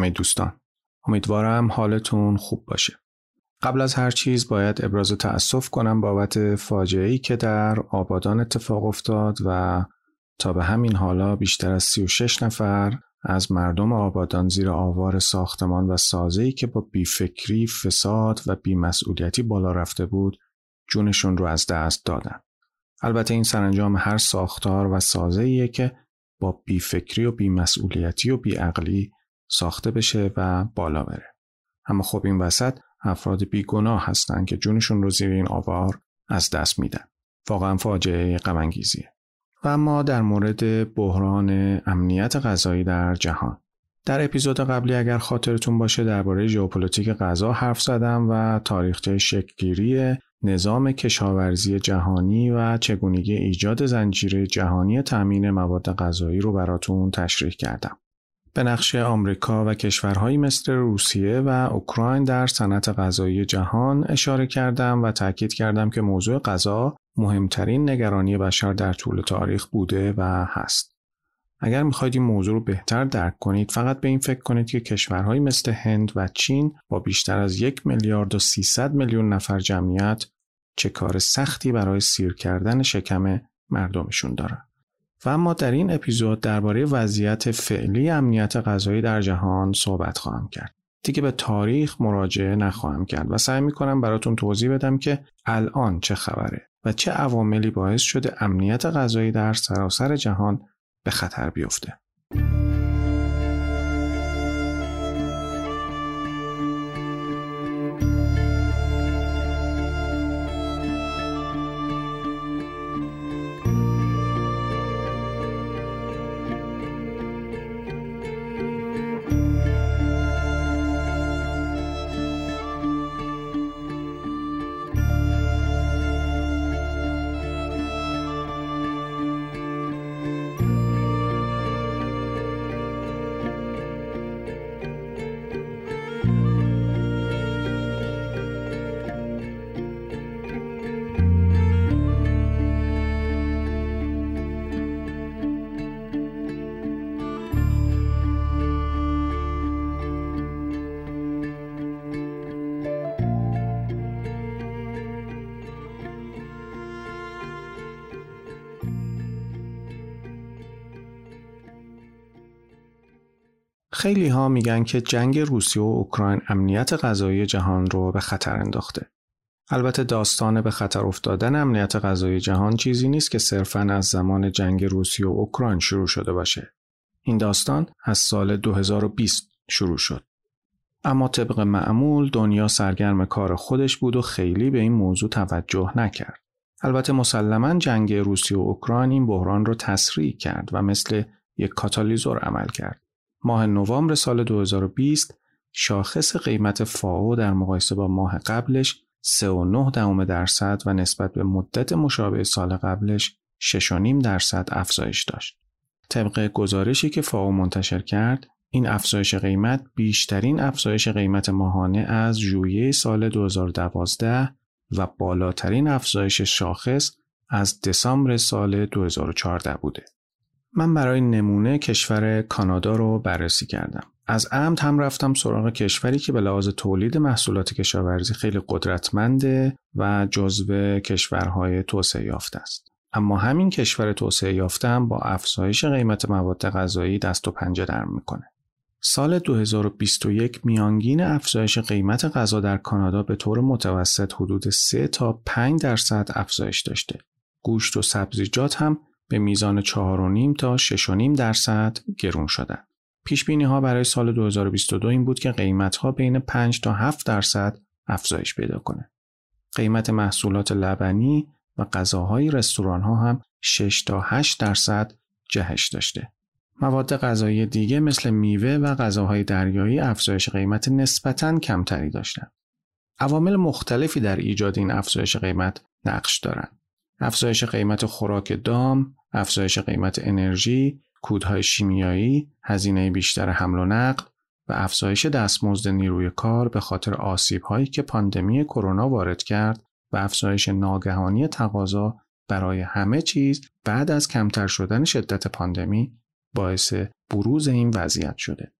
همه دوستان. امیدوارم حالتون خوب باشه. قبل از هر چیز باید ابراز تأسف کنم بابت فاجعه ای که در آبادان اتفاق افتاد و تا به همین حالا بیشتر از 36 نفر از مردم آبادان زیر آوار ساختمان و ای که با بیفکری، فساد و بیمسئولیتی بالا رفته بود جونشون رو از دست دادن. البته این سرانجام هر ساختار و سازه‌ایه که با بیفکری و بیمسئولیتی و بیعقلی ساخته بشه و بالا بره. اما خب این وسط افراد بیگناه هستند که جونشون رو زیر این آوار از دست میدن. واقعا فاجعه غمانگیزیه. و اما در مورد بحران امنیت غذایی در جهان در اپیزود قبلی اگر خاطرتون باشه درباره ژئوپلیتیک غذا حرف زدم و تاریخچه شکلگیری نظام کشاورزی جهانی و چگونگی ایجاد زنجیره جهانی تأمین مواد غذایی رو براتون تشریح کردم. به نقش آمریکا و کشورهایی مثل روسیه و اوکراین در صنعت غذایی جهان اشاره کردم و تاکید کردم که موضوع غذا مهمترین نگرانی بشر در طول تاریخ بوده و هست. اگر می‌خواید این موضوع رو بهتر درک کنید فقط به این فکر کنید که کشورهایی مثل هند و چین با بیشتر از یک میلیارد و 300 میلیون نفر جمعیت چه کار سختی برای سیر کردن شکم مردمشون دارن. و اما در این اپیزود درباره وضعیت فعلی امنیت غذایی در جهان صحبت خواهم کرد. دیگه به تاریخ مراجعه نخواهم کرد و سعی می‌کنم براتون توضیح بدم که الان چه خبره و چه عواملی باعث شده امنیت غذایی در سراسر جهان به خطر بیفته. خیلی ها میگن که جنگ روسیه و اوکراین امنیت غذایی جهان رو به خطر انداخته. البته داستان به خطر افتادن امنیت غذایی جهان چیزی نیست که صرفا از زمان جنگ روسیه و اوکراین شروع شده باشه. این داستان از سال 2020 شروع شد. اما طبق معمول دنیا سرگرم کار خودش بود و خیلی به این موضوع توجه نکرد. البته مسلما جنگ روسیه و اوکراین این بحران رو تسریع کرد و مثل یک کاتالیزور عمل کرد. ماه نوامبر سال 2020 شاخص قیمت فاو در مقایسه با ماه قبلش 3.9 دهم درصد و نسبت به مدت مشابه سال قبلش 6.5 درصد افزایش داشت. طبق گزارشی که فاو منتشر کرد، این افزایش قیمت بیشترین افزایش قیمت ماهانه از ژوئیه سال 2012 و بالاترین افزایش شاخص از دسامبر سال 2014 بوده. من برای نمونه کشور کانادا رو بررسی کردم. از عمد هم رفتم سراغ کشوری که به لحاظ تولید محصولات کشاورزی خیلی قدرتمنده و جزو کشورهای توسعه یافته است. اما همین کشور توسعه یافته هم با افزایش قیمت مواد غذایی دست و پنجه در می‌کنه. سال 2021 میانگین افزایش قیمت غذا در کانادا به طور متوسط حدود 3 تا 5 درصد افزایش داشته. گوشت و سبزیجات هم به میزان 4.5 تا 6.5 درصد گرون شدن. پیش بینی ها برای سال 2022 این بود که قیمت ها بین 5 تا 7 درصد افزایش پیدا کنه. قیمت محصولات لبنی و غذاهای رستوران ها هم 6 تا 8 درصد جهش داشته. مواد غذایی دیگه مثل میوه و غذاهای دریایی افزایش قیمت نسبتاً کمتری داشتند. عوامل مختلفی در ایجاد این افزایش قیمت نقش دارند. افزایش قیمت خوراک دام، افزایش قیمت انرژی، کودهای شیمیایی، هزینه بیشتر حمل و نقل و افزایش دستمزد نیروی کار به خاطر آسیب هایی که پاندمی کرونا وارد کرد و افزایش ناگهانی تقاضا برای همه چیز بعد از کمتر شدن شدت پاندمی باعث بروز این وضعیت شده.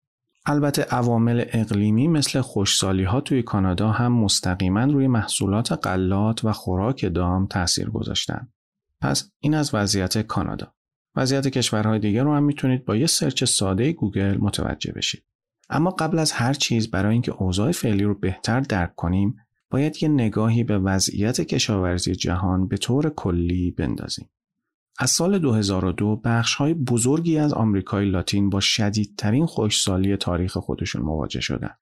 البته عوامل اقلیمی مثل خشکسالی ها توی کانادا هم مستقیما روی محصولات غلات و خوراک دام تاثیر گذاشتن. پس این از وضعیت کانادا. وضعیت کشورهای دیگر رو هم می‌تونید با یه سرچ ساده گوگل متوجه بشید. اما قبل از هر چیز برای اینکه اوضاع فعلی رو بهتر درک کنیم باید یه نگاهی به وضعیت کشاورزی جهان به طور کلی بندازیم. از سال 2002 بخش های بزرگی از آمریکای لاتین با شدیدترین خشکسالی تاریخ خودشون مواجه شدن.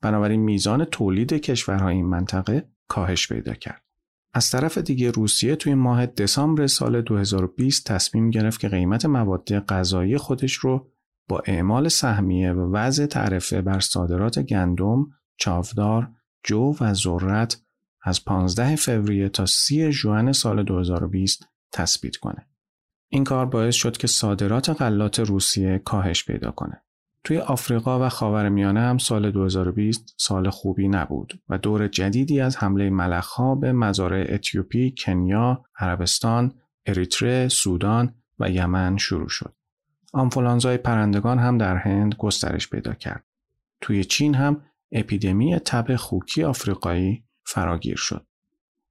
بنابراین میزان تولید کشورهای این منطقه کاهش پیدا کرد. از طرف دیگه روسیه توی ماه دسامبر سال 2020 تصمیم گرفت که قیمت مواد غذایی خودش رو با اعمال سهمیه و وضع تعرفه بر صادرات گندم، چاودار، جو و ذرت از 15 فوریه تا 30 ژوئن سال 2020 تثبیت کنه. این کار باعث شد که صادرات غلات روسیه کاهش پیدا کنه. توی آفریقا و خاورمیانه هم سال 2020 سال خوبی نبود و دور جدیدی از حمله ملخها به مزارع اتیوپی، کنیا، عربستان، اریتره، سودان و یمن شروع شد. آنفولانزای پرندگان هم در هند گسترش پیدا کرد. توی چین هم اپیدمی تب خوکی آفریقایی فراگیر شد.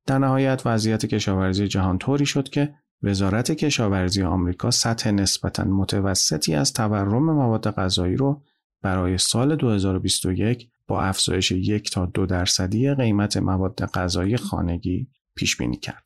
در نهایت وضعیت کشاورزی جهان طوری شد که وزارت کشاورزی آمریکا سطح نسبتا متوسطی از تورم مواد غذایی رو برای سال 2021 با افزایش یک تا دو درصدی قیمت مواد غذایی خانگی پیش بینی کرد.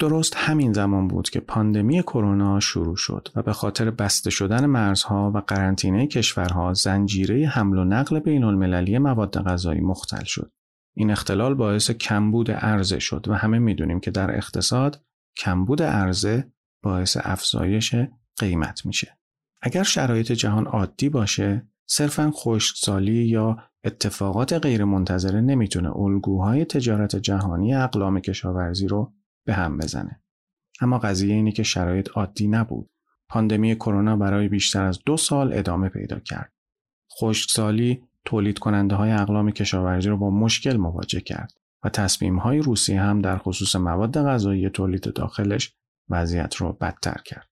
درست همین زمان بود که پاندمی کرونا شروع شد و به خاطر بسته شدن مرزها و قرنطینه کشورها زنجیره حمل و نقل بین المللی مواد غذایی مختل شد. این اختلال باعث کمبود عرضه شد و همه می‌دونیم که در اقتصاد کمبود عرضه باعث افزایش قیمت میشه. اگر شرایط جهان عادی باشه، صرفا خشکسالی یا اتفاقات غیرمنتظره نمی‌تونه الگوهای تجارت جهانی اقلام کشاورزی رو به هم بزنه. اما قضیه اینه که شرایط عادی نبود. پاندمی کرونا برای بیشتر از دو سال ادامه پیدا کرد. خشکسالی تولید کننده های اقلام کشاورزی رو با مشکل مواجه کرد. و تصمیم های روسیه هم در خصوص مواد غذایی تولید داخلش وضعیت رو بدتر کرد.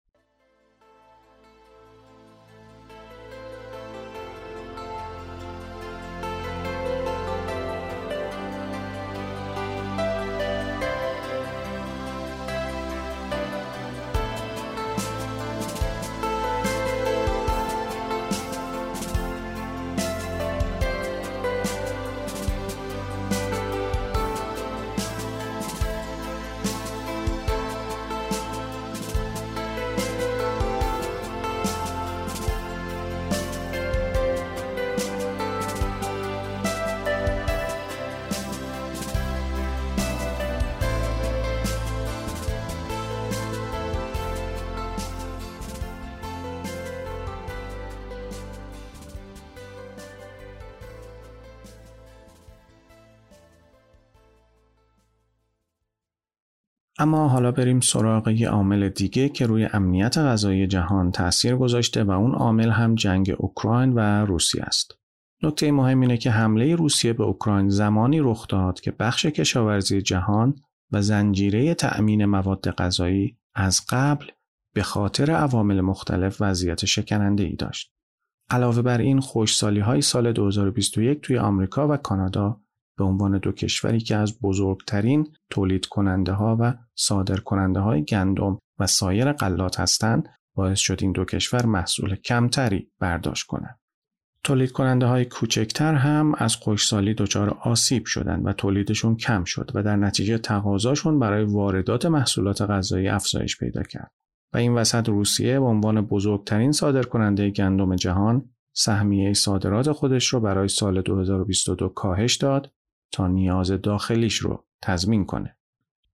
اما حالا بریم سراغ یه عامل دیگه که روی امنیت غذایی جهان تاثیر گذاشته و اون عامل هم جنگ اوکراین و روسیه است. نکته مهم اینه که حمله روسیه به اوکراین زمانی رخ داد که بخش کشاورزی جهان و زنجیره تأمین مواد غذایی از قبل به خاطر عوامل مختلف وضعیت شکننده ای داشت. علاوه بر این خوشسالی های سال 2021 توی آمریکا و کانادا به عنوان دو کشوری که از بزرگترین تولید کننده ها و صادر کننده های گندم و سایر غلات هستند باعث شد این دو کشور محصول کمتری برداشت کنند. تولید کننده های کوچکتر هم از خوشسالی دچار آسیب شدند و تولیدشون کم شد و در نتیجه تقاضاشون برای واردات محصولات غذایی افزایش پیدا کرد. و این وسط روسیه به عنوان بزرگترین صادر کننده گندم جهان سهمیه صادرات خودش رو برای سال 2022 کاهش داد تا نیاز داخلیش رو تضمین کنه.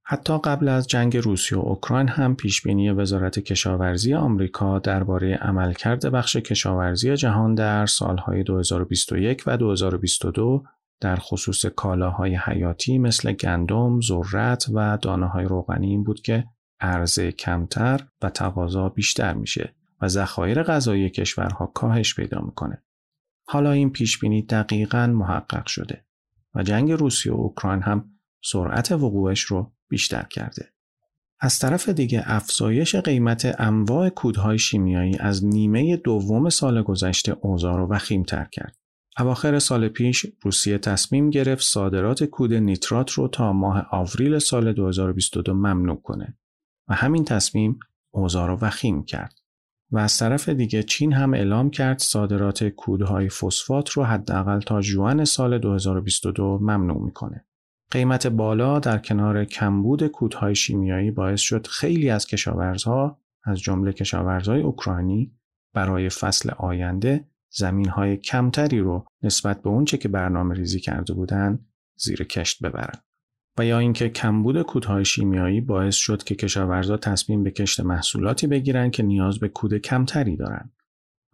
حتی قبل از جنگ روسیه و اوکراین هم پیشبینی وزارت کشاورزی آمریکا درباره عملکرد بخش کشاورزی جهان در سالهای 2021 و 2022 در خصوص کالاهای حیاتی مثل گندم، ذرت و دانه های روغنی این بود که عرضه کمتر و تقاضا بیشتر میشه و ذخایر غذایی کشورها کاهش پیدا می‌کنه. حالا این پیش بینی دقیقا محقق شده و جنگ روسیه و اوکراین هم سرعت وقوعش رو بیشتر کرده. از طرف دیگه افزایش قیمت انواع کودهای شیمیایی از نیمه دوم سال گذشته اوضاع رو وخیمتر کرد. اواخر سال پیش روسیه تصمیم گرفت صادرات کود نیترات رو تا ماه آوریل سال 2022 ممنوع کنه و همین تصمیم اوضاع رو وخیم کرد. و از طرف دیگه چین هم اعلام کرد صادرات کودهای فسفات رو حداقل تا جوان سال 2022 ممنوع می‌کنه. قیمت بالا در کنار کمبود کودهای شیمیایی باعث شد خیلی از کشاورزها از جمله کشاورزهای اوکراینی برای فصل آینده زمین های کمتری رو نسبت به اونچه که برنامه ریزی کرده بودن زیر کشت ببرن. و یا اینکه کمبود کودهای شیمیایی باعث شد که کشاورزا تصمیم به کشت محصولاتی بگیرن که نیاز به کود کمتری دارند.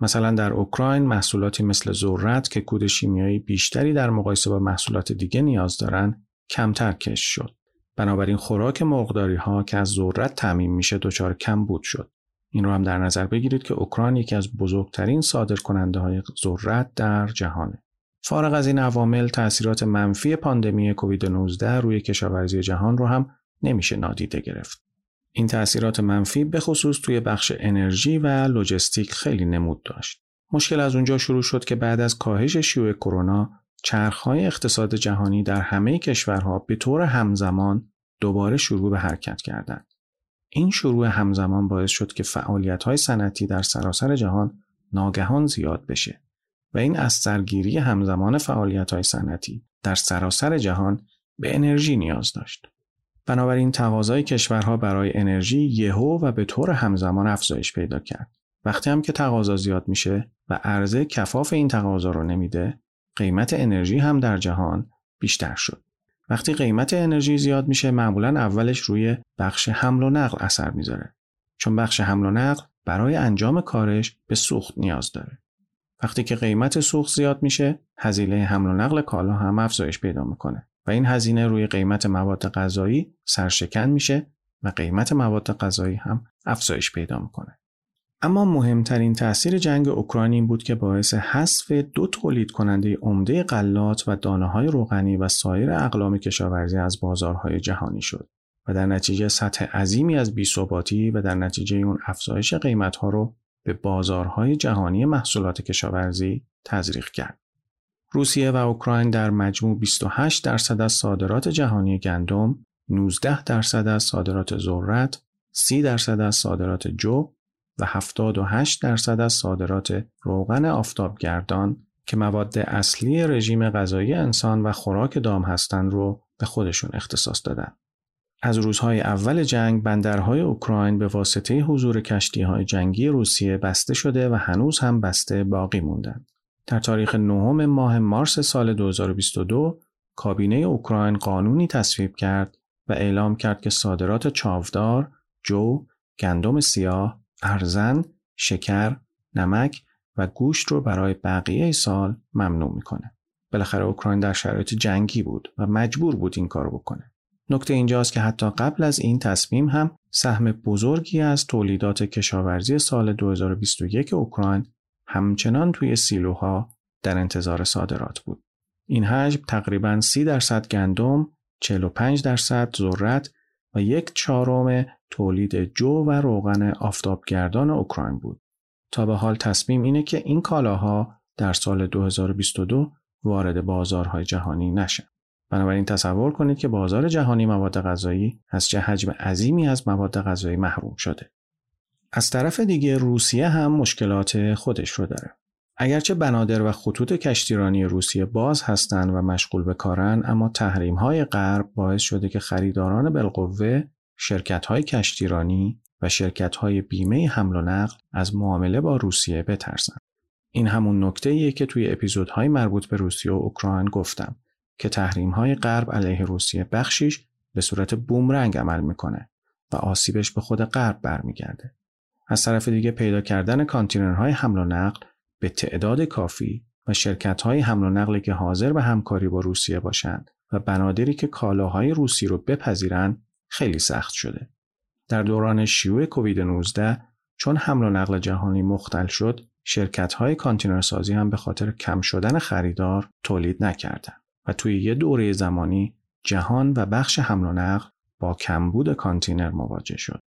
مثلا در اوکراین محصولاتی مثل ذرت که کود شیمیایی بیشتری در مقایسه با محصولات دیگه نیاز دارن کمتر کش شد. بنابراین خوراک مرغداری ها که از ذرت تعمین میشه دچار کمبود شد. این رو هم در نظر بگیرید که اوکراین یکی از بزرگترین صادرکننده های ذرت در جهانه. فارغ از این عوامل تاثیرات منفی پاندمی کووید 19 روی کشاورزی جهان رو هم نمیشه نادیده گرفت. این تاثیرات منفی به خصوص توی بخش انرژی و لوجستیک خیلی نمود داشت. مشکل از اونجا شروع شد که بعد از کاهش شیوع کرونا چرخهای اقتصاد جهانی در همه کشورها به طور همزمان دوباره شروع به حرکت کردند. این شروع همزمان باعث شد که فعالیت‌های صنعتی در سراسر جهان ناگهان زیاد بشه. و این از سرگیری همزمان فعالیت های صنعتی در سراسر جهان به انرژی نیاز داشت. بنابراین تقاضای کشورها برای انرژی یهو و به طور همزمان افزایش پیدا کرد. وقتی هم که تقاضا زیاد میشه و عرضه کفاف این تقاضا رو نمیده، قیمت انرژی هم در جهان بیشتر شد. وقتی قیمت انرژی زیاد میشه معمولا اولش روی بخش حمل و نقل اثر می‌ذاره. چون بخش حمل و نقل برای انجام کارش به سوخت نیاز داره. وقتی که قیمت سوخت زیاد میشه هزینه حمل و نقل کالا هم افزایش پیدا می‌کنه و این هزینه روی قیمت مواد غذایی سرشکن میشه و قیمت مواد غذایی هم افزایش پیدا می‌کنه. اما مهمترین تاثیر جنگ اوکراین این بود که باعث حذف دو تولید کننده عمده غلات و دانه های روغنی و سایر اقلام کشاورزی از بازارهای جهانی شد و در نتیجه سطح عظیمی از بیثباتی و در نتیجه اون افزایش قیمت ها رو به بازارهای جهانی محصولات کشاورزی تزریق کرد. روسیه و اوکراین در مجموع 28 درصد از صادرات جهانی گندم، 19 درصد از صادرات ذرت، 30 درصد از صادرات جو و 78 درصد از صادرات روغن آفتابگردان که مواد اصلی رژیم غذایی انسان و خوراک دام هستند رو به خودشون اختصاص دادند. از روزهای اول جنگ بندرهای اوکراین به واسطه حضور کشتی های جنگی روسیه بسته شده و هنوز هم بسته باقی موندند. در تاریخ نهم ماه مارس سال 2022 کابینه اوکراین قانونی تصویب کرد و اعلام کرد که صادرات چاودار، جو، گندم سیاه، ارزن، شکر، نمک و گوشت رو برای بقیه سال ممنوع می‌کنه. بالاخره اوکراین در شرایط جنگی بود و مجبور بود این کار بکنه. نکته اینجاست که حتی قبل از این تصمیم هم سهم بزرگی از تولیدات کشاورزی سال 2021 اوکراین همچنان توی سیلوها در انتظار صادرات بود. این حجم تقریبا 30 درصد گندم، 45 درصد ذرت و یک چهارم تولید جو و روغن آفتابگردان اوکراین بود. تا به حال تصمیم اینه که این کالاها در سال 2022 وارد بازارهای جهانی نشن. بنابراین تصور کنید که بازار جهانی مواد غذایی از چه حجم عظیمی از مواد غذایی محروم شده. از طرف دیگه روسیه هم مشکلات خودش رو داره. اگرچه بنادر و خطوط کشتیرانی روسیه باز هستند و مشغول به کارن اما تحریم های غرب باعث شده که خریداران بالقوه شرکت های کشتیرانی و شرکت های بیمه حمل و نقل از معامله با روسیه بترسند. این همون نکته که توی اپیزودهای مربوط به روسیه و اوکراین گفتم که تحریم های غرب علیه روسیه بخشیش به صورت بومرنگ عمل می‌کنه و آسیبش به خود غرب برمیگرده. از طرف دیگه پیدا کردن کانتینرهای حمل و نقل به تعداد کافی و شرکت‌های حمل و نقلی که حاضر به همکاری با روسیه باشند و بنادری که کالاهای روسی رو بپذیرند خیلی سخت شده. در دوران شیوع کووید 19 چون حمل و نقل جهانی مختل شد، شرکت‌های کانتینرسازی هم به خاطر کم شدن خریدار تولید نکردند و توی یه دوره زمانی جهان و بخش حمل و نقل با کمبود کانتینر مواجه شد.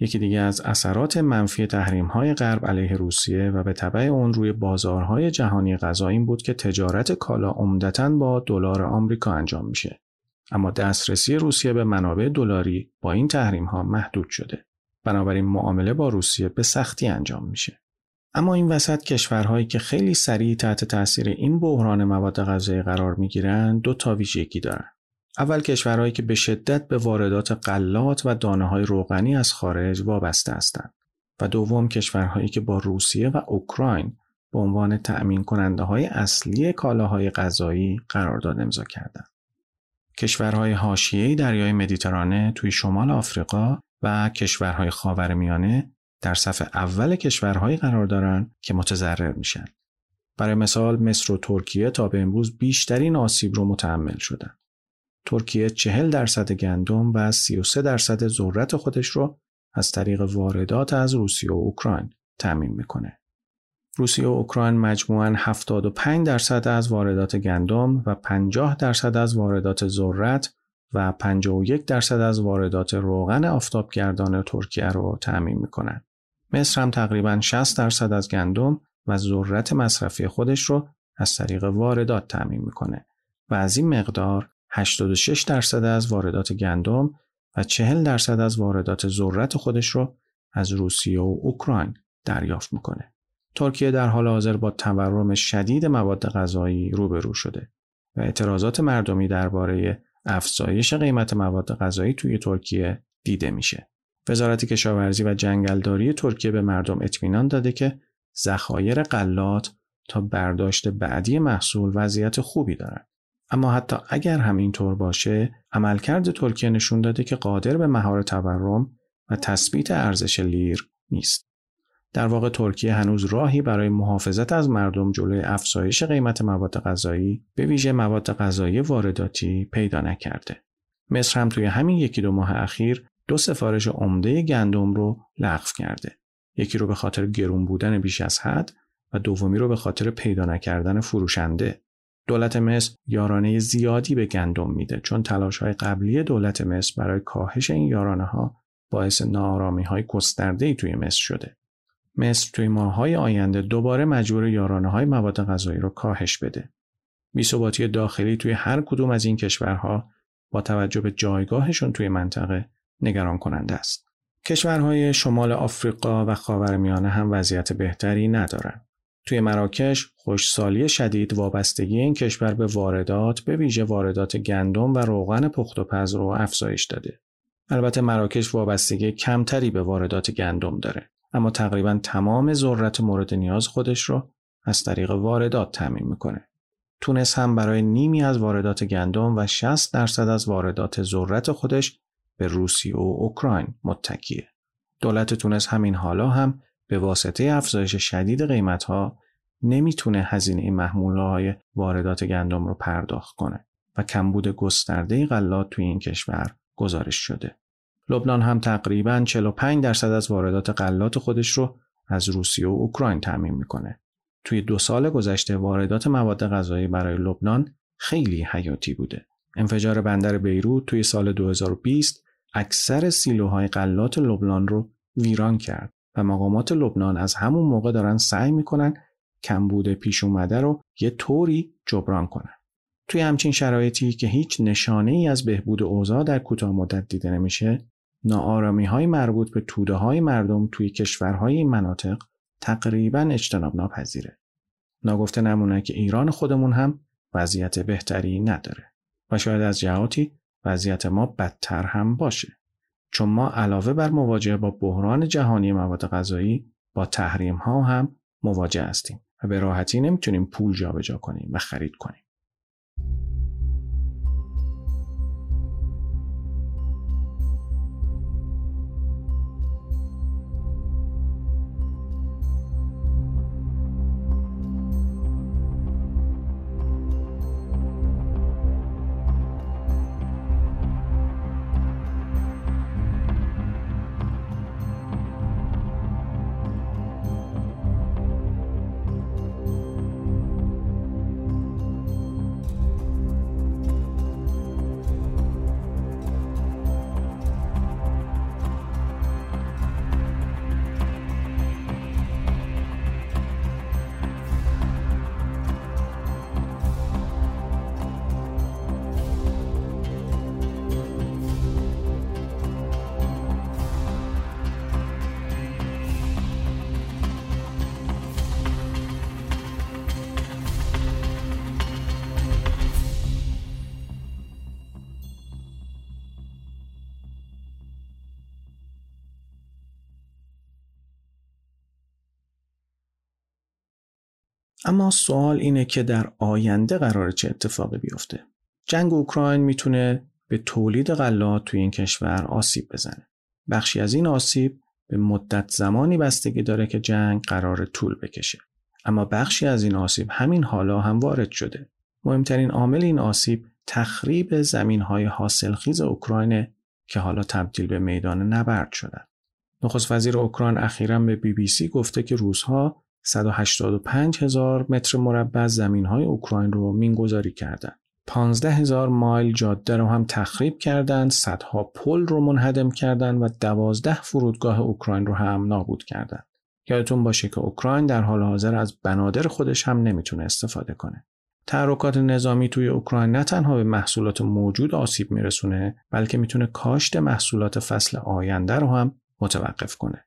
یکی دیگه از اثرات منفی تحریم های غرب علیه روسیه و به تبع اون روی بازارهای جهانی غذا این بود که تجارت کالا عمدتا با دلار آمریکا انجام میشه. اما دسترسی روسیه به منابع دلاری با این تحریم ها محدود شده. بنابراین معامله با روسیه به سختی انجام میشه. اما این وسط کشورهایی که خیلی سریع تحت تاثیر این بحران مواد غذایی قرار می‌گیرند دو تا ویژگی دارند. اول کشورهایی که به شدت به واردات غلات و دانه های روغنی از خارج وابسته هستند و دوم کشورهایی که با روسیه و اوکراین به عنوان تأمین کننده های اصلی کالاهای غذایی قرارداد امضا کردند. کشورهای حاشیه دریای مدیترانه توی شمال آفریقا و کشورهای خاورمیانه در صف اول کشورهایی قرار دارند که متضرر میشن. برای مثال مصر و ترکیه تا به امروز بیشترین آسیب رو متحمل شدند. ترکیه 40 درصد گندم و 33 درصد ذرت خودش رو از طریق واردات از روسیه و اوکراین تامین می‌کنه. روسیه و اوکراین مجموعاً 75 درصد از واردات گندم و 50 درصد از واردات ذرت و 51 درصد از واردات روغن آفتابگردان ترکیه رو تأمین می‌کنن. مصر هم تقریبا 60 درصد از گندم و ذرت مصرفی خودش رو از طریق واردات تأمین می‌کنه و از این مقدار 86 درصد از واردات گندم و 40 درصد از واردات ذرت خودش رو از روسیه و اوکراین دریافت می‌کنه. ترکیه در حال حاضر با تورم شدید مواد غذایی روبرو شده و اعتراضات مردمی درباره افزایش قیمت مواد غذایی توی ترکیه دیده میشه. وزارت کشاورزی و جنگلداری ترکیه به مردم اطمینان داده که ذخایر غلات تا برداشت بعدی محصول وضعیت خوبی دارد. اما حتی اگر همینطور باشه عملکرد ترکیه نشون داده که قادر به مهار تورم و تثبیت ارزش لیر نیست. در واقع ترکیه هنوز راهی برای محافظت از مردم جلوی افزایش قیمت مواد غذایی به ویژه مواد غذایی وارداتی پیدا نکرده. مصر هم توی همین یکی دو ماه اخیر دو سفارش عمده گندم رو لغو کرده. یکی رو به خاطر گرون بودن بیش از حد و دومی رو به خاطر پیدا نکردن فروشنده. دولت مصر یارانه زیادی به گندم میده چون تلاش های قبلی دولت مصر برای کاهش این یارانه ها باعث نارامی های گسترده توی مصر شده. مصر توی ماههای آینده دوباره مجبور یارانه های مواد غذایی رو کاهش بده. بیثباتی داخلی توی هر کدوم از این کشورها با توجه به جایگاهشون توی منطقه نگران کننده است. کشورهای شمال آفریقا و خاورمیانه هم وضعیت بهتری ندارند. توی مراکش خوشسالی شدید وابستگی این کشور به واردات به ویژه واردات گندم و روغن پخت و پز رو افزایش داده. البته مراکش وابستگی کمتری به واردات گندم داره اما تقریبا تمام ذرت مورد نیاز خودش رو از طریق واردات تامین می‌کنه. تونس هم برای نیمی از واردات گندم و 60 درصد از واردات ذرت خودش به روسیه و اوکراین متکیه. دولت تونس همین حالا هم به واسطه افزایش شدید قیمت ها نمی‌تونه هزینه محموله های واردات گندم رو پرداخت کنه و کمبود گسترده غلات توی این کشور گزارش شده. لبنان هم تقریبا 45 درصد از واردات غلات خودش رو از روسیه و اوکراین تامین می‌کنه. توی دو سال گذشته واردات مواد غذایی برای لبنان خیلی حیاتی بوده. انفجار بندر بیروت توی سال 2020 اکثر سیلوهای غلات لبنان رو ویران کرد و مقامات لبنان از همون موقع دارن سعی می‌کنن کمبود پیش اومده رو یه طوری جبران کنن. توی همچین شرایطی که هیچ نشانه ای از بهبود اوضاع در کوتاه مدت دیده نمیشه، ناآرامی های مربوط به توده های مردم توی کشورهای این مناطق تقریبا اجتناب ناپذیره. ناگفته نمونه که ایران خودمون هم وضعیت بهتری نداره و شاید از جهاتی وضعیت ما بدتر هم باشه. چون ما علاوه بر مواجهه با بحران جهانی مواد غذایی با تحریم ها هم مواجه هستیم و به راحتی نمی‌تونیم پول جابجا کنیم و خرید کنیم. اما سوال اینه که در آینده قرار چه اتفاقی بیفته. جنگ اوکراین می‌تونه به تولید غلات توی این کشور آسیب بزنه. بخشی از این آسیب به مدت زمانی بستگی داره که جنگ قرار طول بکشه. اما بخشی از این آسیب همین حالا هم وارد شده. مهمترین عامل این آسیب تخریب زمین های حاصلخیز اوکراین که حالا تبدیل به میدان نبرد شدن. نخست وزیر اوکراین اخیرا به بی بی سی گفته که روزها 185 هزار متر مربع زمین های اوکراین رو مینگذاری کردند. 15 هزار مایل جاده رو هم تخریب کردند، صدها پل رو منهدم کردند و 12 فرودگاه اوکراین رو هم نابود کردند. یادتون باشه که اوکراین در حال حاضر از بنادر خودش هم نمی‌تونه استفاده کنه. تحرکات نظامی توی اوکراین نه تنها به محصولات موجود آسیب میرسونه بلکه می‌تونه کاشت محصولات فصل آینده رو هم متوقف کنه.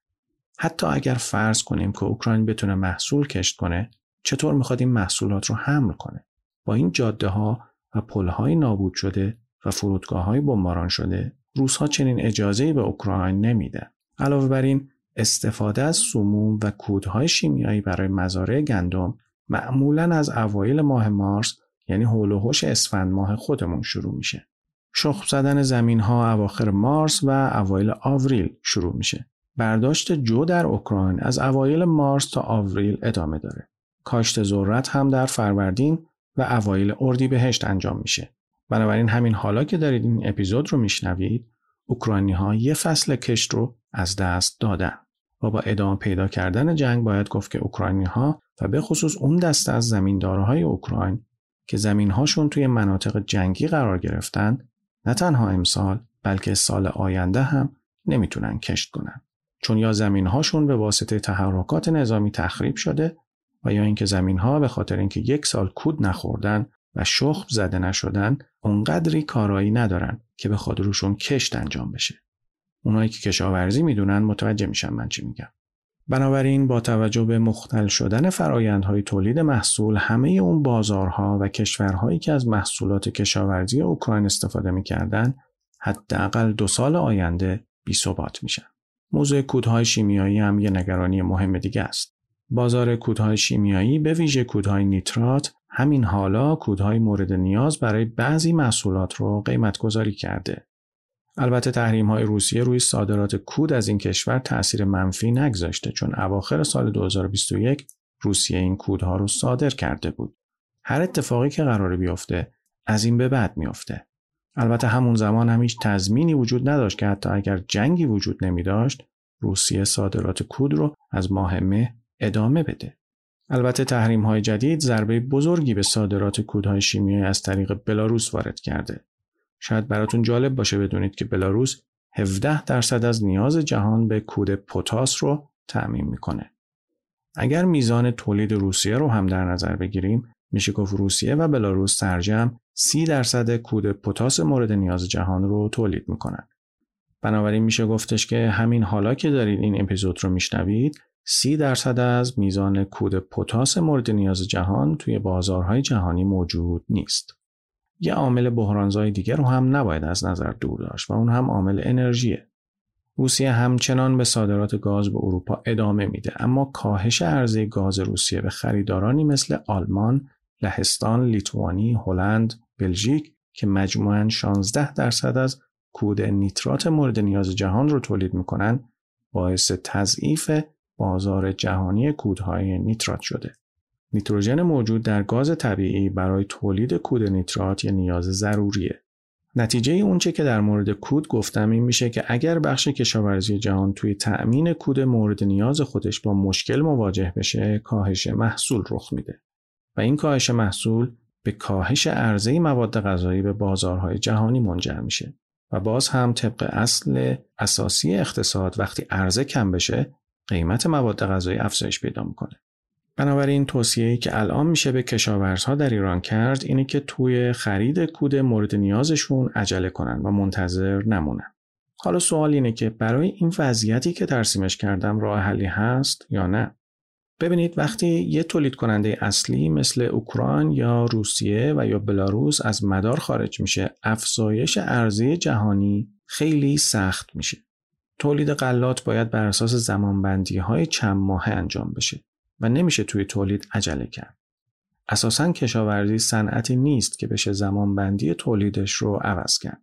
حتی اگر فرض کنیم که اوکراین بتونه محصول کشت کنه چطور می‌خواد این محصولات رو حمل کنه؟ با این جاده ها و پل های نابود شده و فرودگاه های بمباران شده روس ها چنین اجازه به اوکراین نمیده. علاوه بر این استفاده از سموم و کودهای شیمیایی برای مزارع گندم معمولا از اوایل ماه مارس یعنی حول و حوش اسفند ماه خودمون شروع میشه. شخم زدن زمین ها اواخر مارس و اوایل آوریل شروع میشه. برداشت جو در اوکراین از اوایل مارس تا آوریل ادامه داره. کاشت ذرت هم در فروردین و اوایل اردیبهشت انجام میشه. بنابراین همین حالا که دارید این اپیزود رو میشنوید، اوکراینی ها یه فصل کشت رو از دست دادن. و با ادامه پیدا کردن جنگ باید گفت که اوکراینی ها و به خصوص اون دسته از زمیندارهای اوکراین که زمینهاشون توی مناطق جنگی قرار گرفتن نه تنها امسال بلکه سال آینده هم نمی‌تونن کشت کنن. چون یا زمین هاشون به واسطه تحرکات نظامی تخریب شده و یا اینکه زمین ها به خاطر اینکه یک سال کود نخوردن و شخم زده نشدن اونقدری کارایی ندارن که به روشون کشت انجام بشه. اونایی که کشاورزی می‌دونن متوجه میشن من چی میگم. بنابراین با توجه به مختل شدن فرایندهای تولید محصول همه اون بازارها و کشورهایی که از محصولات کشاورزی اوکراین استفاده می‌کردن حداقل دو سال آینده بی میشن. موضوع کودهای شیمیایی هم یه نگرانی مهم دیگه است. بازار کودهای شیمیایی به ویژه کودهای نیترات همین حالا کودهای مورد نیاز برای بعضی محصولات رو قیمت گذاری کرده. البته تحریم های روسیه روی صادرات کود از این کشور تأثیر منفی نگذاشته چون اواخر سال 2021 روسیه این کودها رو صادر کرده بود. هر اتفاقی که قرار بیفته از این به بعد میافته. البته همون زمان هم هیچ تضمینی وجود نداشت که حتی اگر جنگی وجود نمی داشت روسیه صادرات کود رو از ماه مه ادامه بده. البته تحریم های جدید ضربه بزرگی به صادرات کودهای شیمیایی از طریق بلاروس وارد کرده. شاید براتون جالب باشه بدونید که بلاروس 17 درصد از نیاز جهان به کود پتاس رو تعمین می‌کنه. اگر میزان تولید روسیه رو هم در نظر بگیریم میشه گفت روسیه و بلاروس سرجم 30 درصد کود پتاس مورد نیاز جهان رو تولید می‌کنن. بنابراین میشه گفتش که همین حالا که دارید این اپیزود رو میشنوید 30 درصد از میزان کود پتاس مورد نیاز جهان توی بازارهای جهانی موجود نیست. یه عامل بحرانزای دیگر رو هم نباید از نظر دور داشت و اون هم عامل انرژیه. روسیه همچنان به صادرات گاز به اروپا ادامه میده اما کاهش عرضه گاز روسیه به خریدارانی مثل آلمان، لهستان، لیتوانی، هلند، بلژیک که مجموعاً 16 درصد از کود نیترات مورد نیاز جهان رو تولید می‌کنن باعث تضعیف بازار جهانی کودهای نیترات شده. نیتروژن موجود در گاز طبیعی برای تولید کود نیترات یه نیاز ضروریه. نتیجه اونچه که در مورد کود گفتم این میشه که اگر بخش کشاورزی جهان توی تأمین کود مورد نیاز خودش با مشکل مواجه بشه کاهش محصول رخ میده و این کاهش محصول به کاهش عرضه مواد غذایی به بازارهای جهانی منجر میشه و باز هم طبق اصل اساسی اقتصاد وقتی عرضه کم بشه قیمت مواد غذایی افزایش پیدا می‌کنه بنابراین توصیه‌ای که الان میشه به کشاورزها در ایران کرد اینه که توی خرید کود مورد نیازشون عجله کنن و منتظر نمونن. حالا سوال اینه که برای این وضعیتی که ترسیمش کردم راه حلی هست یا نه؟ ببینید وقتی یه تولید کننده اصلی مثل اوکراین یا روسیه و یا بلاروس از مدار خارج میشه افزایش ارزی جهانی خیلی سخت میشه. تولید غلات باید بر اساس زمانبندی های چند ماهه انجام بشه. و نمیشه توی تولید عجله کرد. اساسا کشاورزی صنعتی نیست که بشه زمان بندی تولیدش رو عوض کرد.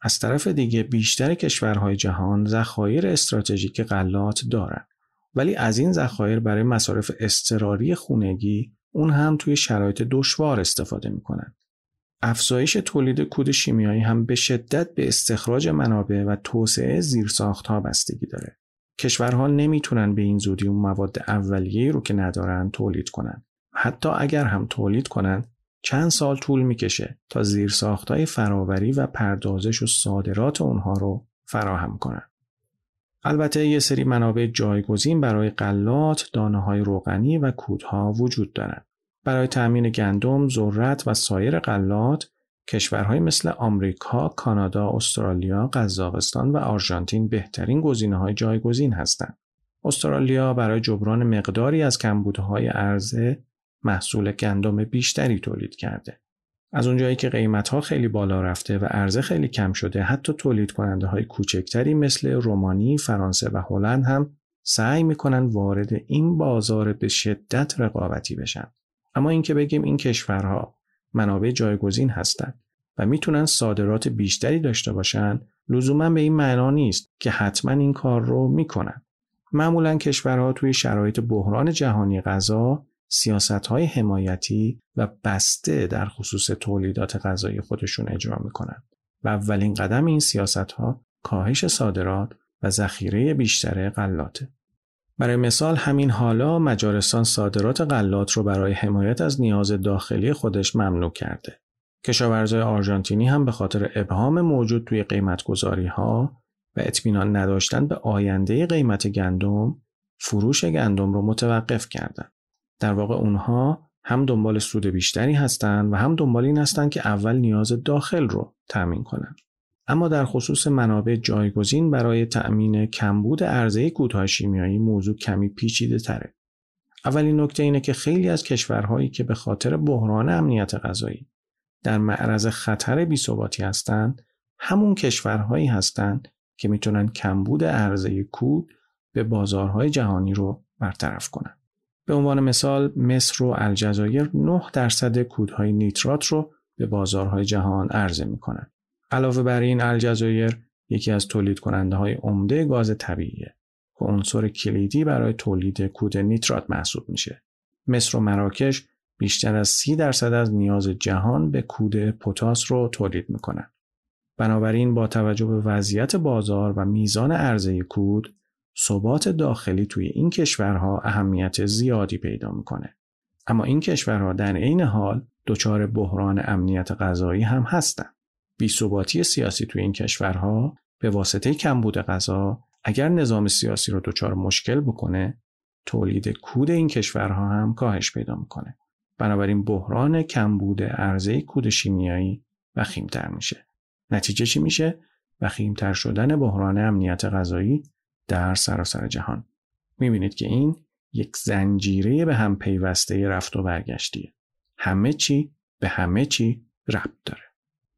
از طرف دیگه بیشتر کشورهای جهان ذخایر استراتژیک غلات دارن. ولی از این ذخایر برای مصارف اضطراری خونگی اون هم توی شرایط دشوار استفاده می‌کنن. افزایش تولید کود شیمیایی هم به شدت به استخراج منابع و توسعه زیرساختها بستگی داره. کشورها نمی‌تونن به این زودی اون مواد اولیه رو که ندارن تولید کنن. حتی اگر هم تولید کنن چند سال طول می‌کشه تا زیرساختهای فراوری و پردازش و صادرات اونها رو فراهم کنن. البته یه سری منابع جایگزین برای قلات، دانه های روغنی و کودها وجود دارند. برای تأمین گندم، ذرت و سایر قلات کشورهای مثل آمریکا، کانادا، استرالیا، قزاقستان و آرژانتین بهترین های جایگزین هستند. استرالیا برای جبران مقداری از کمبودهای عرضه محصول گندم بیشتری تولید کرده. از اونجایی که قیمتها خیلی بالا رفته و عرضه خیلی کم شده حتی تولید کننده های کوچکتری مثل رومانی، فرانسه و هلند هم سعی می‌کنن وارد این بازار به شدت رقابتی بشن. اما اینکه بگیم این کشورها منابع جایگزین هستند و می‌تونن صادرات بیشتری داشته باشن لزوما به این معنا نیست که حتما این کار رو می‌کنن معمولا کشورها توی شرایط بحران جهانی غذا سیاست های حمایتی و بسته در خصوص تولیدات غذایی خودشون اجرا می‌کنن و اولین قدم این سیاست ها کاهش صادرات و ذخیره بیشتر غلاته. برای مثال همین حالا مجارستان صادرات غلات رو برای حمایت از نیاز داخلی خودش ممنوع کرده. کشاورزای آرژانتینی هم به خاطر ابهام موجود توی قیمتگذاری ها و اطمینان نداشتن به آینده قیمت گندم فروش گندم رو متوقف کردند. در واقع اونها هم دنبال سود بیشتری هستند و هم دنبال این هستند که اول نیاز داخل رو تأمین کنند. اما در خصوص منابع جایگزین برای تأمین کمبود عرضه کودهای شیمیایی موضوع کمی پیچیده تره. اولین نکته اینه که خیلی از کشورهایی که به خاطر بحران امنیت غذایی در معرض خطر بیثباتی هستند همون کشورهایی هستند که می‌تونن کمبود عرضه کود به بازارهای جهانی رو برطرف کنند. به عنوان مثال مصر و الجزایر 9 درصد کودهای نیترات رو به بازارهای جهان عرضه می‌کنند. علاوه بر این الجزایر یکی از تولید کننده های عمده گاز طبیعیه که عنصر کلیدی برای تولید کود نیترات محسوب میشه. مصر و مراکش بیشتر از سی درصد از نیاز جهان به کود پتاس رو تولید می‌کنن. بنابراین با توجه به وضعیت بازار و میزان عرضه کود ثبات داخلی توی این کشورها اهمیت زیادی پیدا می‌کنه. اما این کشورها در عین حال دچار بحران امنیت غذایی هم هستند. بیثباتی سیاسی توی این کشورها به واسطه کمبود غذا اگر نظام سیاسی رو دچار مشکل بکنه تولید کود این کشورها هم کاهش پیدا می‌کنه بنابراین بحران کمبود عرضه کود شیمیایی وخیمتر میشه نتیجه چی میشه وخیمتر شدن بحران امنیت غذایی در سراسر جهان. می‌بینید که این یک زنجیره به هم پیوسته رفت و برگشتیه همه چی به همه چی ربط داره.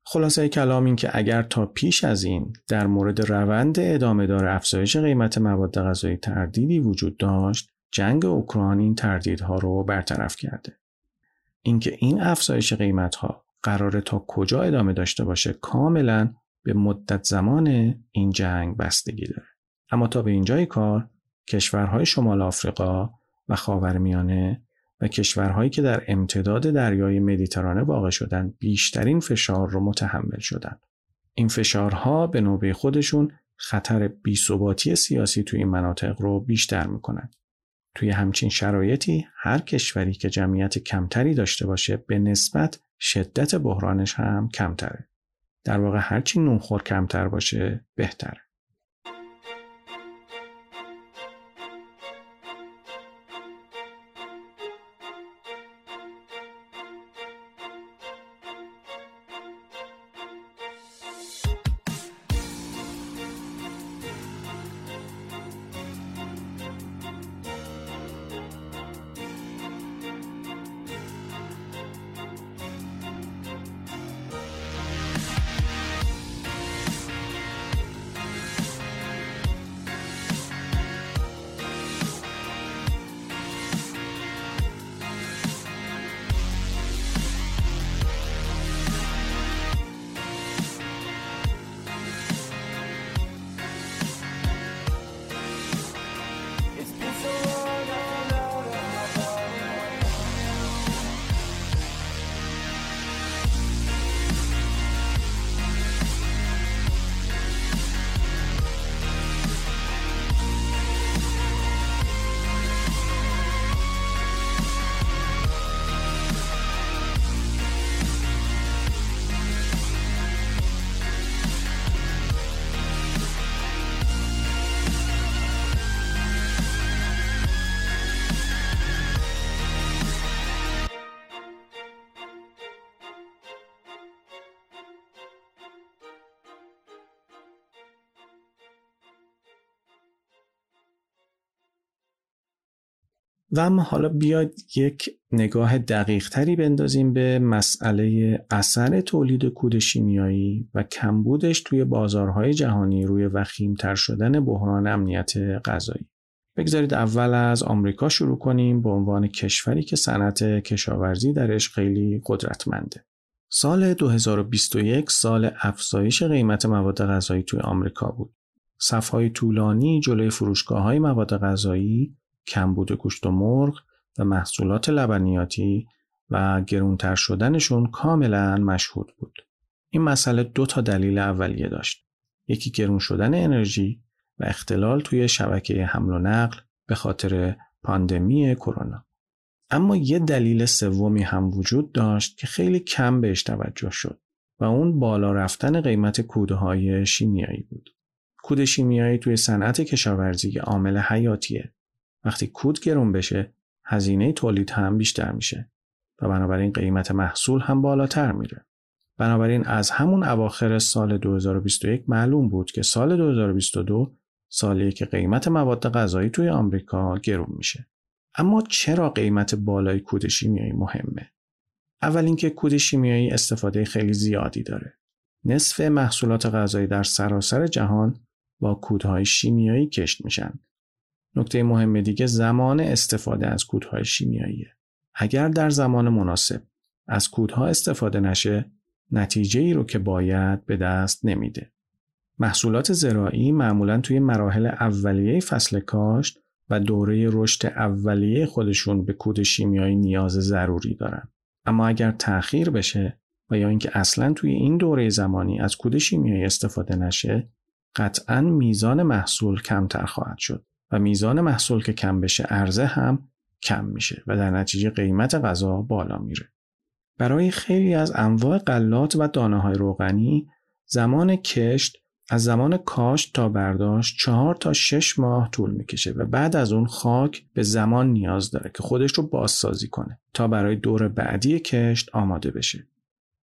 خلاصه کلام این که اگر تا پیش از این در مورد روند ادامه دار افزایش قیمت مواد غذایی تردیدی وجود داشت جنگ اوکراین این تردیدها رو برطرف کرده. اینکه این افزایش قیمت ها قراره تا کجا ادامه داشته باشه کاملا به مدت زمان این جنگ بستگی داره. اما تا به اینجای کار کشورهای شمال آفریقا و خاورمیانه و کشورهایی که در امتداد دریای مدیترانه واقع شدن بیشترین فشار رو متحمل شدن. این فشارها به نوبه خودشون خطر بیثباتی سیاسی توی این مناطق رو بیشتر می‌کنن. توی همچین شرایطی هر کشوری که جمعیت کمتری داشته باشه به نسبت شدت بحرانش هم کمتره. در واقع هرچی نونخور کمتر باشه بهتره. و اما حالا بیاید یک نگاه دقیق تری بندازیم به مسئله اثر تولید کود شیمیایی و کمبودش توی بازارهای جهانی روی وخیمتر شدن بحران امنیت غذایی. بگذارید اول از آمریکا شروع کنیم به عنوان کشوری که صنعت کشاورزی درش خیلی قدرتمنده. سال 2021 سال افزایش قیمت مواد غذایی توی آمریکا بود. صفهای طولانی جلوی فروشگاه های مواد غذایی کمبود گوشت و مرغ و محصولات لبنیاتی و گرونتر شدنشون کاملا مشهود بود. این مسئله دو تا دلیل اولیه داشت. یکی گرون شدن انرژی و اختلال توی شبکه حمل و نقل به خاطر پاندمی کرونا. اما یه دلیل سومی هم وجود داشت که خیلی کم بهش توجه شد و اون بالا رفتن قیمت کوده های شیمیایی بود. کود شیمیایی توی صنعت کشاورزی عامل حیاتیه وقتی کود گرون بشه هزینه تولید هم بیشتر میشه و بنابراین قیمت محصول هم بالاتر میره. بنابراین از همون اواخر سال 2021 معلوم بود که سال 2022 سالی که قیمت مواد غذایی توی آمریکا گرون میشه. اما چرا قیمت بالای کود شیمیایی مهمه؟ اول اینکه کود شیمیایی استفاده خیلی زیادی داره. نصف محصولات غذایی در سراسر جهان با کودهای شیمیایی کشت میشن نکته مهم دیگه زمان استفاده از کودهای شیمیاییه. اگر در زمان مناسب از کودها استفاده نشه نتیجه ای رو که باید به دست نمیده. محصولات زراعی معمولا توی مراحل اولیه فصل کاشت و دوره رشد اولیه خودشون به کود شیمیایی نیاز ضروری دارن. اما اگر تأخیر بشه و یا اینکه اصلا توی این دوره زمانی از کود شیمیایی استفاده نشه قطعا میزان محصول کمتر خواهد شد. و میزان محصول که کم بشه عرضه هم کم میشه و در نتیجه قیمت غذا بالا میره. برای خیلی از انواع قلات و دانه های روغنی زمان کشت از زمان کاشت تا برداشت چهار تا شش ماه طول می‌کشه و بعد از اون خاک به زمان نیاز داره که خودش رو بازسازی کنه تا برای دور بعدی کشت آماده بشه.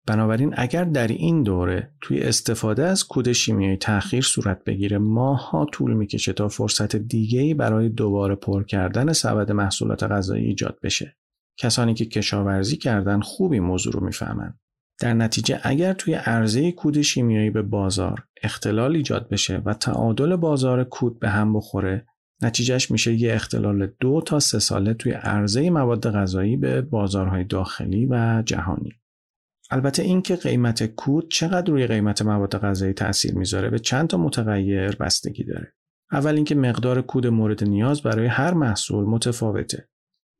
بنابراین اگر در این دوره توی استفاده از کود شیمیایی تأخیر صورت بگیره ماها طول می‌کشه تا فرصت دیگه‌ای برای دوباره پر کردن سبد محصولات غذایی ایجاد بشه. کسانی که کشاورزی کردن خوبی موضوع رو می‌فهمن. در نتیجه اگر توی عرضه کود شیمیایی به بازار اختلال ایجاد بشه و تعادل بازار کود به هم بخوره نتیجهش میشه یه اختلال دو تا سه ساله توی عرضه مواد غذایی به بازارهای داخلی و جهانی. البته اینکه قیمت کود چقدر روی قیمت مواد غذایی تاثیر می‌ذاره به چند تا متغیر بستگی داره. اول اینکه مقدار کود مورد نیاز برای هر محصول متفاوته.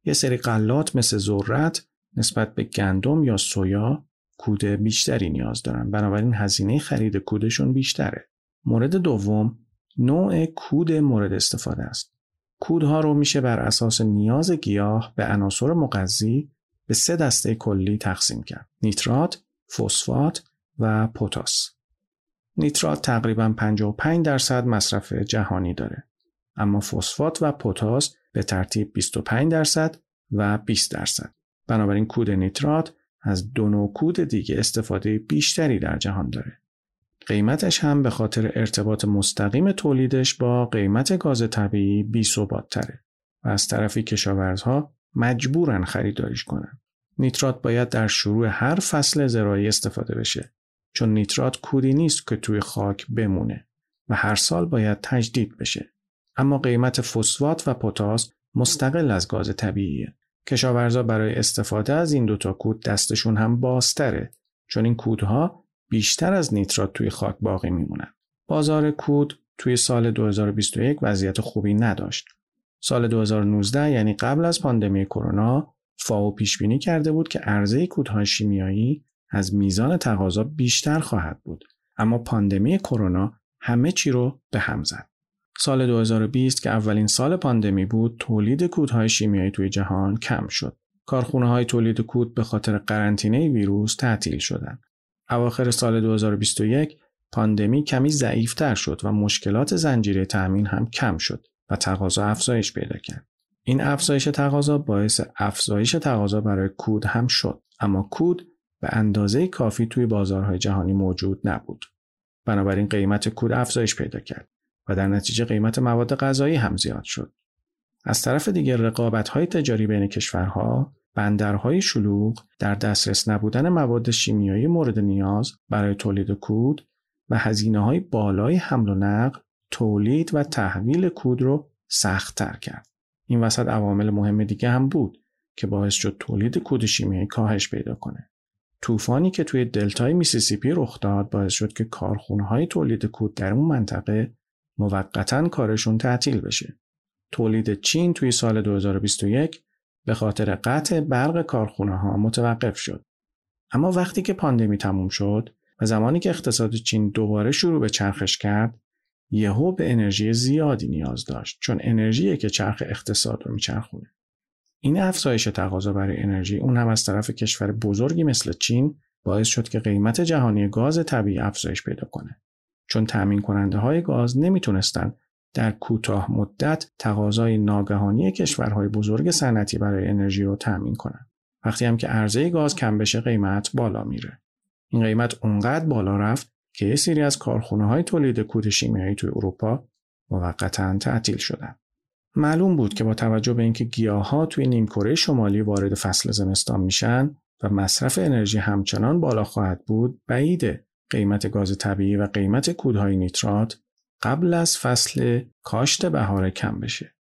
یه سری غلات مثل ذرت نسبت به گندم یا سویا کود بیشتری نیاز دارن بنابراین هزینه خرید کودشون بیشتره. مورد دوم نوع کود مورد استفاده است. کودها رو میشه بر اساس نیاز گیاه به عناصر مغذی به سه دسته کلی تقسیم کرد. نیترات، فسفات و پتاس. نیترات تقریبا 55 درصد مصرف جهانی داره. اما فسفات و پتاس به ترتیب 25 درصد و 20 درصد. بنابراین کود نیترات از دو نوع کود دیگه استفاده بیشتری در جهان داره. قیمتش هم به خاطر ارتباط مستقیم تولیدش با قیمت گاز طبیعی بی تره و از طرفی کشاورزها مجبورن خریداریش کنن. نیترات باید در شروع هر فصل زراعی استفاده بشه چون نیترات کودی نیست که توی خاک بمونه و هر سال باید تجدید بشه. اما قیمت فسفات و پتاس مستقل از گاز طبیعیه. کشاورزا برای استفاده از این دوتا کود دستشون هم بازتره چون این کودها بیشتر از نیترات توی خاک باقی میمونن. بازار کود توی سال 2021 وضعیت خوبی نداشت. سال 2019 یعنی قبل از پاندمی کرونا فاو پیش بینی کرده بود که عرضه کودهای شیمیایی از میزان تقاضا بیشتر خواهد بود. اما پاندمی کرونا همه چی رو به هم زد. سال 2020 که اولین سال پاندمی بود تولید کودهای شیمیایی توی جهان کم شد. کارخونه های تولید کود به خاطر قرنطینه ویروس تعطیل شدند. اواخر سال 2021 پاندمی کمی ضعیفتر شد و مشکلات زنجیره تأمین هم کم شد و تقاضا افزایش پیدا کرد. این افزایش تقاضا باعث افزایش تقاضا برای کود هم شد اما کود به اندازه کافی توی بازارهای جهانی موجود نبود. بنابراین قیمت کود افزایش پیدا کرد و در نتیجه قیمت مواد غذایی هم زیاد شد. از طرف دیگر رقابت های تجاری بین کشورها بندرهای شلوغ در دسترس نبودن مواد شیمیایی مورد نیاز برای تولید کود و هزینه های بالای حمل و نقل تولید و تحویل کود رو سختتر کرد. این وسط عوامل مهم دیگه هم بود که باعث شد تولید کود شیمیایی کاهش پیدا کنه. طوفانی که توی دلتای میسیسیپی رخ داد باعث شد که کارخونه های تولید کود در اون منطقه موقتا کارشون تعطیل بشه. تولید چین توی سال 2021 به خاطر قطع برق کارخونه ها متوقف شد. اما وقتی که پاندمی تموم شد و زمانی که اقتصاد چین دوباره شروع به چرخش کرد، یهو به انرژی زیادی نیاز داشت چون انرژی که چرخ اقتصاد رو میچرخونه. این افزایش تقاضا برای انرژی اون هم از طرف کشور بزرگی مثل چین باعث شد که قیمت جهانی گاز طبیعی افزایش پیدا کنه. چون تأمین کننده های گاز نمی‌تونستن در کوتاه مدت تقاضای ناگهانی کشورهای بزرگ صنعتی برای انرژی رو تأمین کنند. وقتی هم که عرضه گاز کم بشه قیمت بالا میره. این قیمت اونقدر بالا رفت که یه سری از کارخونه های تولید کود شیمیایی توی اروپا موقتا تعطیل شدن. معلوم بود که با توجه به اینکه گیاها توی نیمکره شمالی وارد فصل زمستان میشن و مصرف انرژی همچنان بالا خواهد بود بعیده قیمت گاز طبیعی و قیمت کودهای نیترات قبل از فصل کاشت بهاره کم بشه.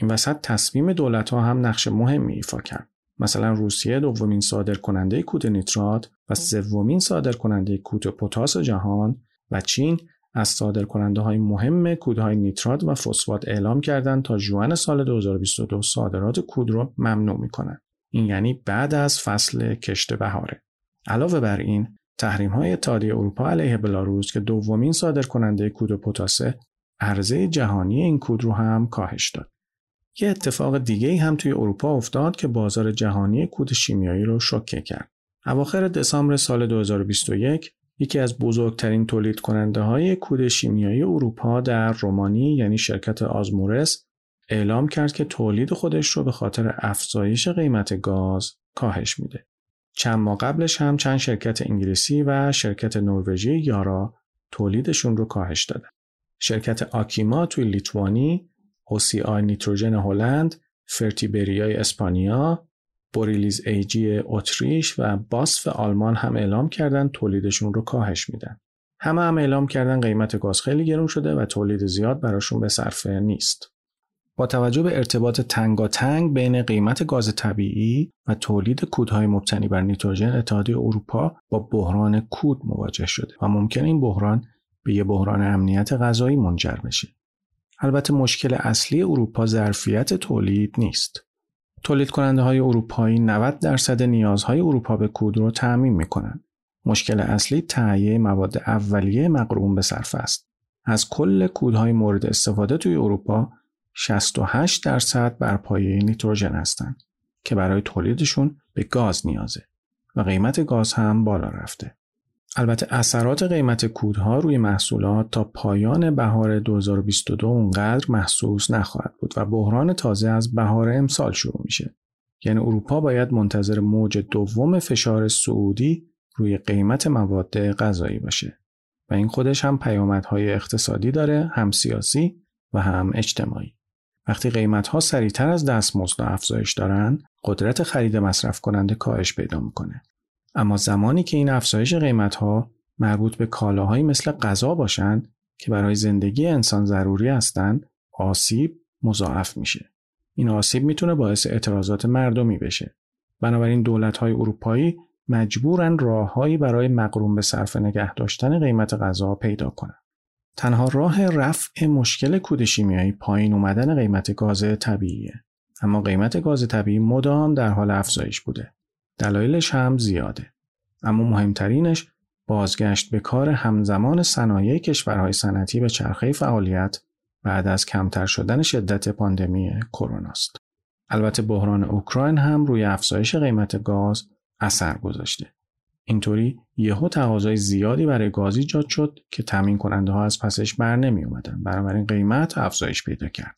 این وسط تصمیم دولت ها هم نقش مهمی ایفا کرد. مثلا روسیه دومین صادر کننده کود نیترات و سومین صادر کننده کود پتاس جهان و چین از صادر کننده های مهم کودهای نیترات و فسفات اعلام کردند تا جوان سال 2022 صادرات کود رو ممنوع می‌کنند. این یعنی بعد از فصل کشت بهاره. علاوه بر این تحریم های اتحادیه اروپا علیه بلاروس که دومین صادر کننده کود و پتاسه عرضه جهانی این کود رو هم کاهش داد. یه اتفاق دیگه هم توی اروپا افتاد که بازار جهانی کود شیمیایی رو شوکه کرد. اواخر دسامبر سال 2021 یکی از بزرگترین تولید کننده های کود شیمیایی اروپا در رومانی یعنی شرکت آزمورس اعلام کرد که تولید خودش رو به خاطر افزایش قیمت گاز کاهش میده. چند ماه قبلش هم چند شرکت انگلیسی و شرکت نروژی یارا تولیدشون رو کاهش دادن. شرکت آکیما توی لیتوانی، OCI Nitrogen هلند، Fertiberia ی اسپانیا، Borealis AG اتریش و BASF آلمان هم اعلام کردن تولیدشون رو کاهش میدن. همه هم اعلام کردن قیمت گاز خیلی گرون شده و تولید زیاد براشون به صرفه نیست. با توجه به ارتباط تنگاتنگ بین قیمت گاز طبیعی و تولید کودهای مبتنی بر نیتروژن اتحادیه اروپا با بحران کود مواجه شده و ممکنه این بحران به یه بحران امنیت غذایی منجر بشه. البته مشکل اصلی اروپا ظرفیت تولید نیست. تولید کننده های اروپایی 90 درصد نیازهای اروپا به کود رو تعمین می‌کنند. مشکل اصلی تهیه مواد اولیه مقرون به صرف است. از کل کودهای مورد استفاده توی اروپا 68 درصد بر پایه نیتروژن هستند که برای تولیدشون به گاز نیازه و قیمت گاز هم بالا رفته. البته اثرات قیمت کودها روی محصولات تا پایان بهار 2022 اونقدر محسوس نخواهد بود و بحران تازه از بهار امسال شروع میشه. یعنی اروپا باید منتظر موج دوم فشار سعودی روی قیمت مواد غذایی باشه و این خودش هم پیامدهای اقتصادی داره هم سیاسی و هم اجتماعی. وقتی قیمت ها سریعتر از دستمزد افزایش دارن قدرت خرید مصرف کننده کاهش پیدا می‌کنه اما زمانی که این افزایش قیمت ها مربوط به کالاهایی مثل غذا باشند که برای زندگی انسان ضروری هستند آسیب مضاعف میشه. این آسیب می‌تونه باعث اعتراضات مردمی بشه. بنابراین دولت های اروپایی مجبورن راههایی برای مقروم به صرف نگه داشتن قیمت غذا پیدا کنند تنها راه رفع مشکل کود شیمیایی پایین اومدن قیمت گاز طبیعیه. اما قیمت گاز طبیعی مدام در حال افزایش بوده. دلایلش هم زیاده اما مهمترینش بازگشت به کار همزمان صنایع کشورهای صنعتی به چرخه فعالیت بعد از کمتر شدن شدت پاندمی کرونا است. البته بحران اوکراین هم روی افزایش قیمت گاز اثر گذاشته. اینطوری یهو تقاضای زیادی برای گاز ایجاد شد که تامین کننده ها از پسش بر نمی اومدن بنابراین قیمت افزایش پیدا کرد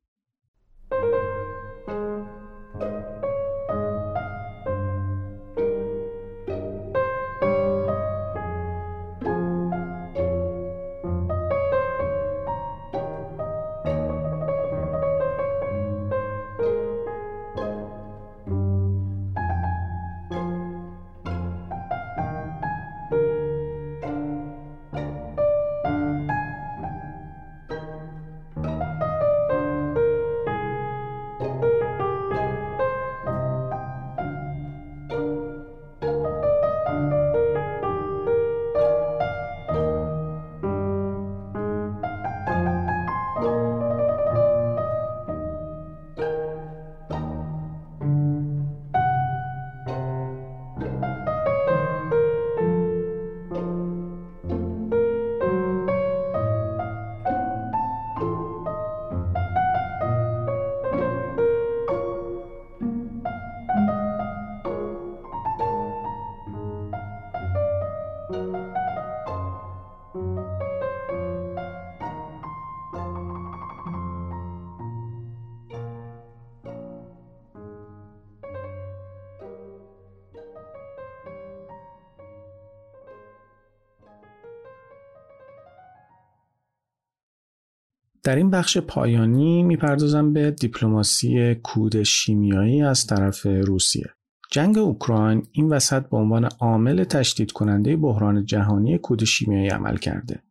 در این بخش پایانی می‌پردازم به دیپلماسی کود شیمیایی از طرف روسیه. جنگ اوکراین این وسط به عنوان عامل تشدید کننده بحران جهانی کود شیمیایی عمل کرده.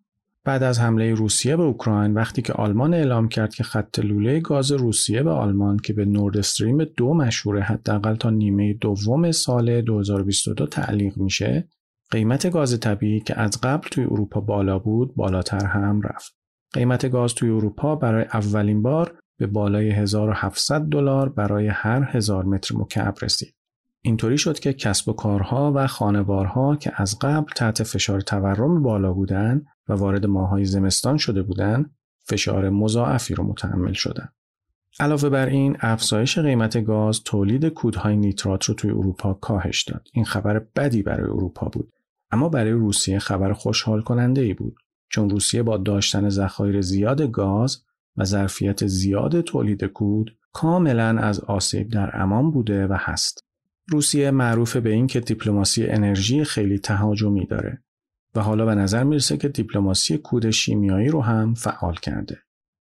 بعد از حمله روسیه به اوکراین وقتی که آلمان اعلام کرد که خط لوله گاز روسیه به آلمان که به نورد استریم دو مشهوره حداقل تا نیمه دوم سال 2022 تعلیق میشه قیمت گاز طبیعی که از قبل توی اروپا بالا بود بالاتر هم رفت قیمت گاز توی اروپا برای اولین بار به بالای 1700 دلار برای هر هزار متر مکعب رسید. اینطوری شد که کسب و کارها و خانوارها که از قبل تحت فشار تورم بالا بودند و وارد ماهای زمستان شده بودند فشار مضاعفی رو متحمل شدند. علاوه بر این افزایش قیمت گاز تولید کودهای نیترات رو توی اروپا کاهش داد. این خبر بدی برای اروپا بود. اما برای روسیه خبر خوشحال کننده ای بود. چون روسیه با داشتن ذخایر زیاد گاز و ظرفیت زیاد تولید کود کاملا از آسیب در امان بوده و هست. روسیه معروف به این که دیپلماسی انرژی خیلی تهاجمی داره و حالا به نظر می‌رسه که دیپلماسی کود شیمیایی رو هم فعال کرده.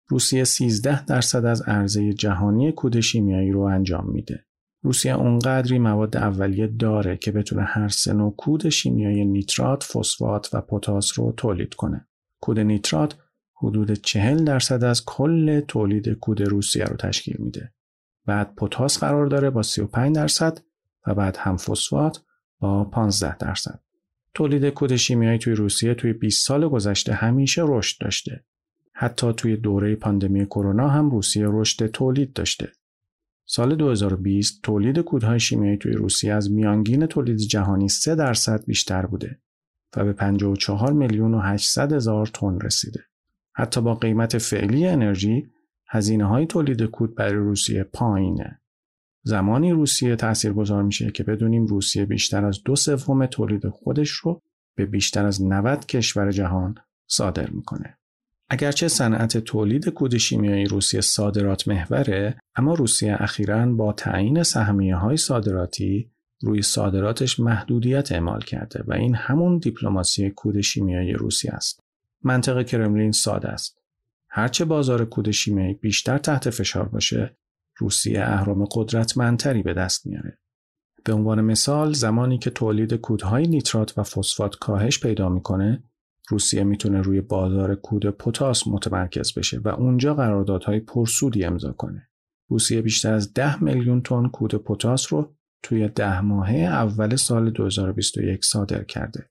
روسیه 13 درصد از عرضه جهانی کود شیمیایی رو انجام میده روسیه اونقدری مواد اولیه داره که بتونه هر سه نوع کود شیمیایی نیترات، فسفات و پتاس رو تولید کنه. کود نیترات حدود 40 درصد از کل تولید کود روسیه رو تشکیل میده. بعد پتاس قرار داره با 35 درصد و بعد هم فسفات با 15 درصد. تولید کود شیمیایی توی روسیه توی 20 سال گذشته همیشه رشد داشته. حتی توی دوره پاندمی کرونا هم روسیه رشد تولید داشته. سال 2020 تولید کودهای شیمیایی توی روسیه از میانگین تولید جهانی 3 درصد بیشتر بوده و به 54 میلیون و 800 هزار تن رسیده. حتی با قیمت فعلی انرژی هزینه های تولید کود برای روسیه پایینه. زمانی روسیه تاثیرگذار میشه که بدونیم روسیه بیشتر از دو سوم تولید خودش رو به بیشتر از 90 کشور جهان صادر می‌کنه. اگرچه صنعت تولید کود شیمیایی روسیه صادرات محوره اما روسیه اخیرا با تعیین سهمیه های صادراتی روی صادراتش محدودیت اعمال کرده و این همون دیپلماسی کود شیمیایی روسیه است. منطق کرملین ساده است. هرچه بازار کود شیمیایی بیشتر تحت فشار باشه، روسیه اهرام قدرتمندتری به دست میاره. به عنوان مثال زمانی که تولید کودهای نیترات و فسفات کاهش پیدا می‌کنه روسیه می‌تونه روی بازار کود پتاس متمرکز بشه و اونجا قراردادهای پرسودی امضا کنه. روسیه بیشتر از 10 میلیون تن کود پتاس رو توی ده ماهه اول سال 2021 صادر کرده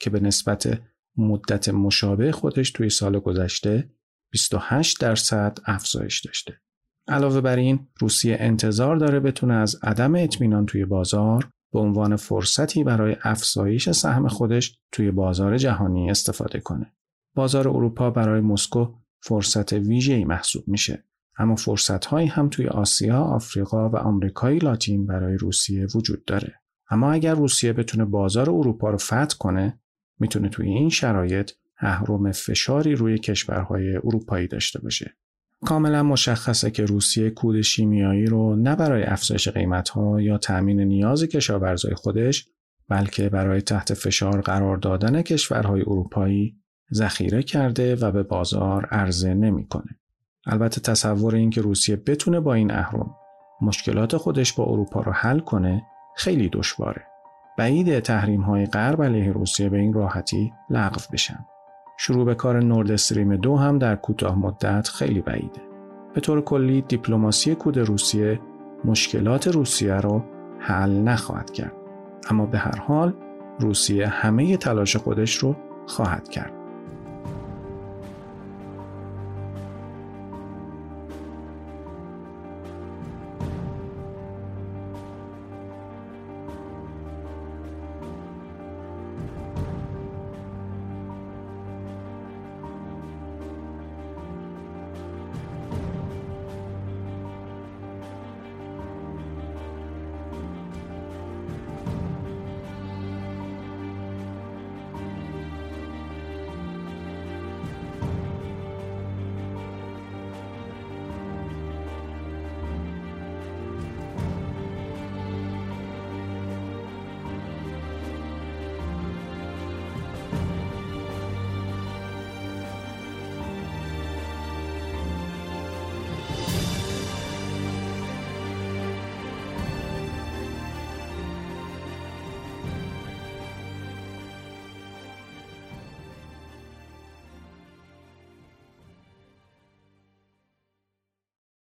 که به نسبت مدت مشابه خودش توی سال گذشته 28 درصد افزایش داشته. علاوه بر این روسیه انتظار داره بتونه از عدم اطمینان توی بازار به عنوان فرصتی برای افزایش سهم خودش توی بازار جهانی استفاده کنه. بازار اروپا برای مسکو فرصت ویژه‌ای محسوب میشه. اما فرصتهایی هم توی آسیا، آفریقا و آمریکای لاتین برای روسیه وجود داره. اما اگر روسیه بتونه بازار اروپا رو فتح کنه، می‌تونه توی این شرایط اهرم فشاری روی کشورهای اروپایی داشته باشه. کاملا مشخصه که روسیه کود شیمیایی رو نه برای افزایش قیمتها یا تأمین نیاز کشاورزای خودش بلکه برای تحت فشار قرار دادن کشورهای اروپایی ذخیره کرده و به بازار عرضه نمی‌کنه. البته تصور این که روسیه بتونه با این اهرم مشکلات خودش با اروپا رو حل کنه خیلی دشواره. بعید تحریم های غرب علیه روسیه به این راحتی لغو بشن. شروع به کار نورد استریم دو هم در کوتاه مدت خیلی بعیده. به طور کلی دیپلماسی کود روسیه مشکلات روسیه رو حل نخواهد کرد. اما به هر حال روسیه همه تلاش خودش رو خواهد کرد.